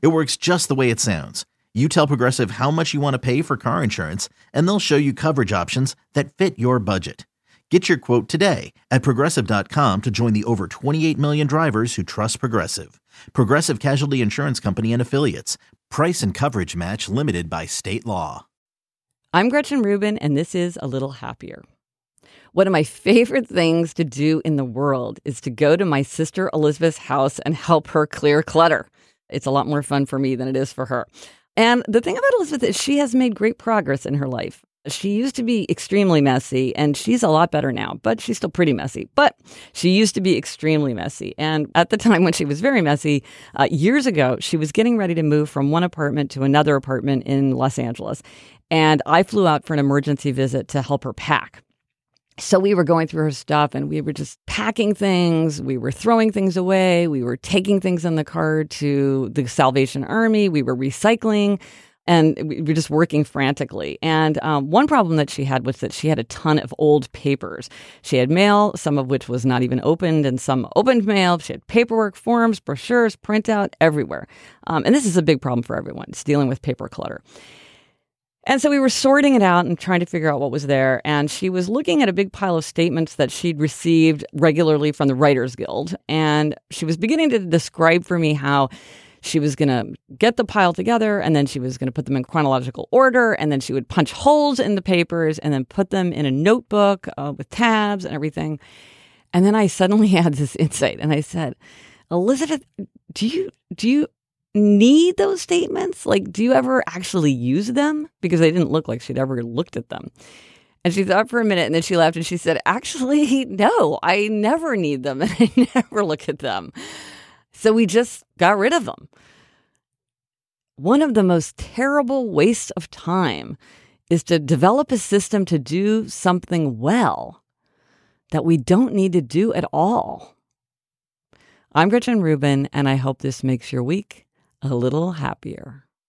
It works just the way it sounds. You tell Progressive how much you want to pay for car insurance, and they'll show you coverage options that fit your budget. Get your quote today at progressive.com to join the over 28 million drivers who trust Progressive. Progressive Casualty Insurance Company and Affiliates. Price and coverage match limited by state law. I'm Gretchen Rubin, and this is A Little Happier. One of my favorite things to do in the world is to go to my sister Elizabeth's house and help her clear clutter. It's a lot more fun for me than it is for her. And the thing about Elizabeth is she has made great progress in her life. She used to be extremely messy and she's a lot better now, but she's still pretty messy. But she used to be extremely messy. And at the time when she was very messy, uh, years ago, she was getting ready to move from one apartment to another apartment in Los Angeles. And I flew out for an emergency visit to help her pack. So we were going through her stuff and we were just packing things. We were throwing things away. We were taking things in the car to the Salvation Army. We were recycling and we were just working frantically. And um, one problem that she had was that she had a ton of old papers. She had mail, some of which was not even opened, and some opened mail. She had paperwork, forms, brochures, printout everywhere. Um, and this is a big problem for everyone. It's dealing with paper clutter. And so we were sorting it out and trying to figure out what was there. And she was looking at a big pile of statements that she'd received regularly from the Writers Guild. And she was beginning to describe for me how she was going to get the pile together and then she was going to put them in chronological order. And then she would punch holes in the papers and then put them in a notebook uh, with tabs and everything. And then I suddenly had this insight and I said, Elizabeth, do you, do you, need those statements? Like, do you ever actually use them? Because they didn't look like she'd ever looked at them. And she thought for a minute and then she laughed and she said, Actually, no, I never need them and I never look at them. So we just got rid of them. One of the most terrible wastes of time is to develop a system to do something well that we don't need to do at all. I'm Gretchen Rubin, and I hope this makes your week a little happier.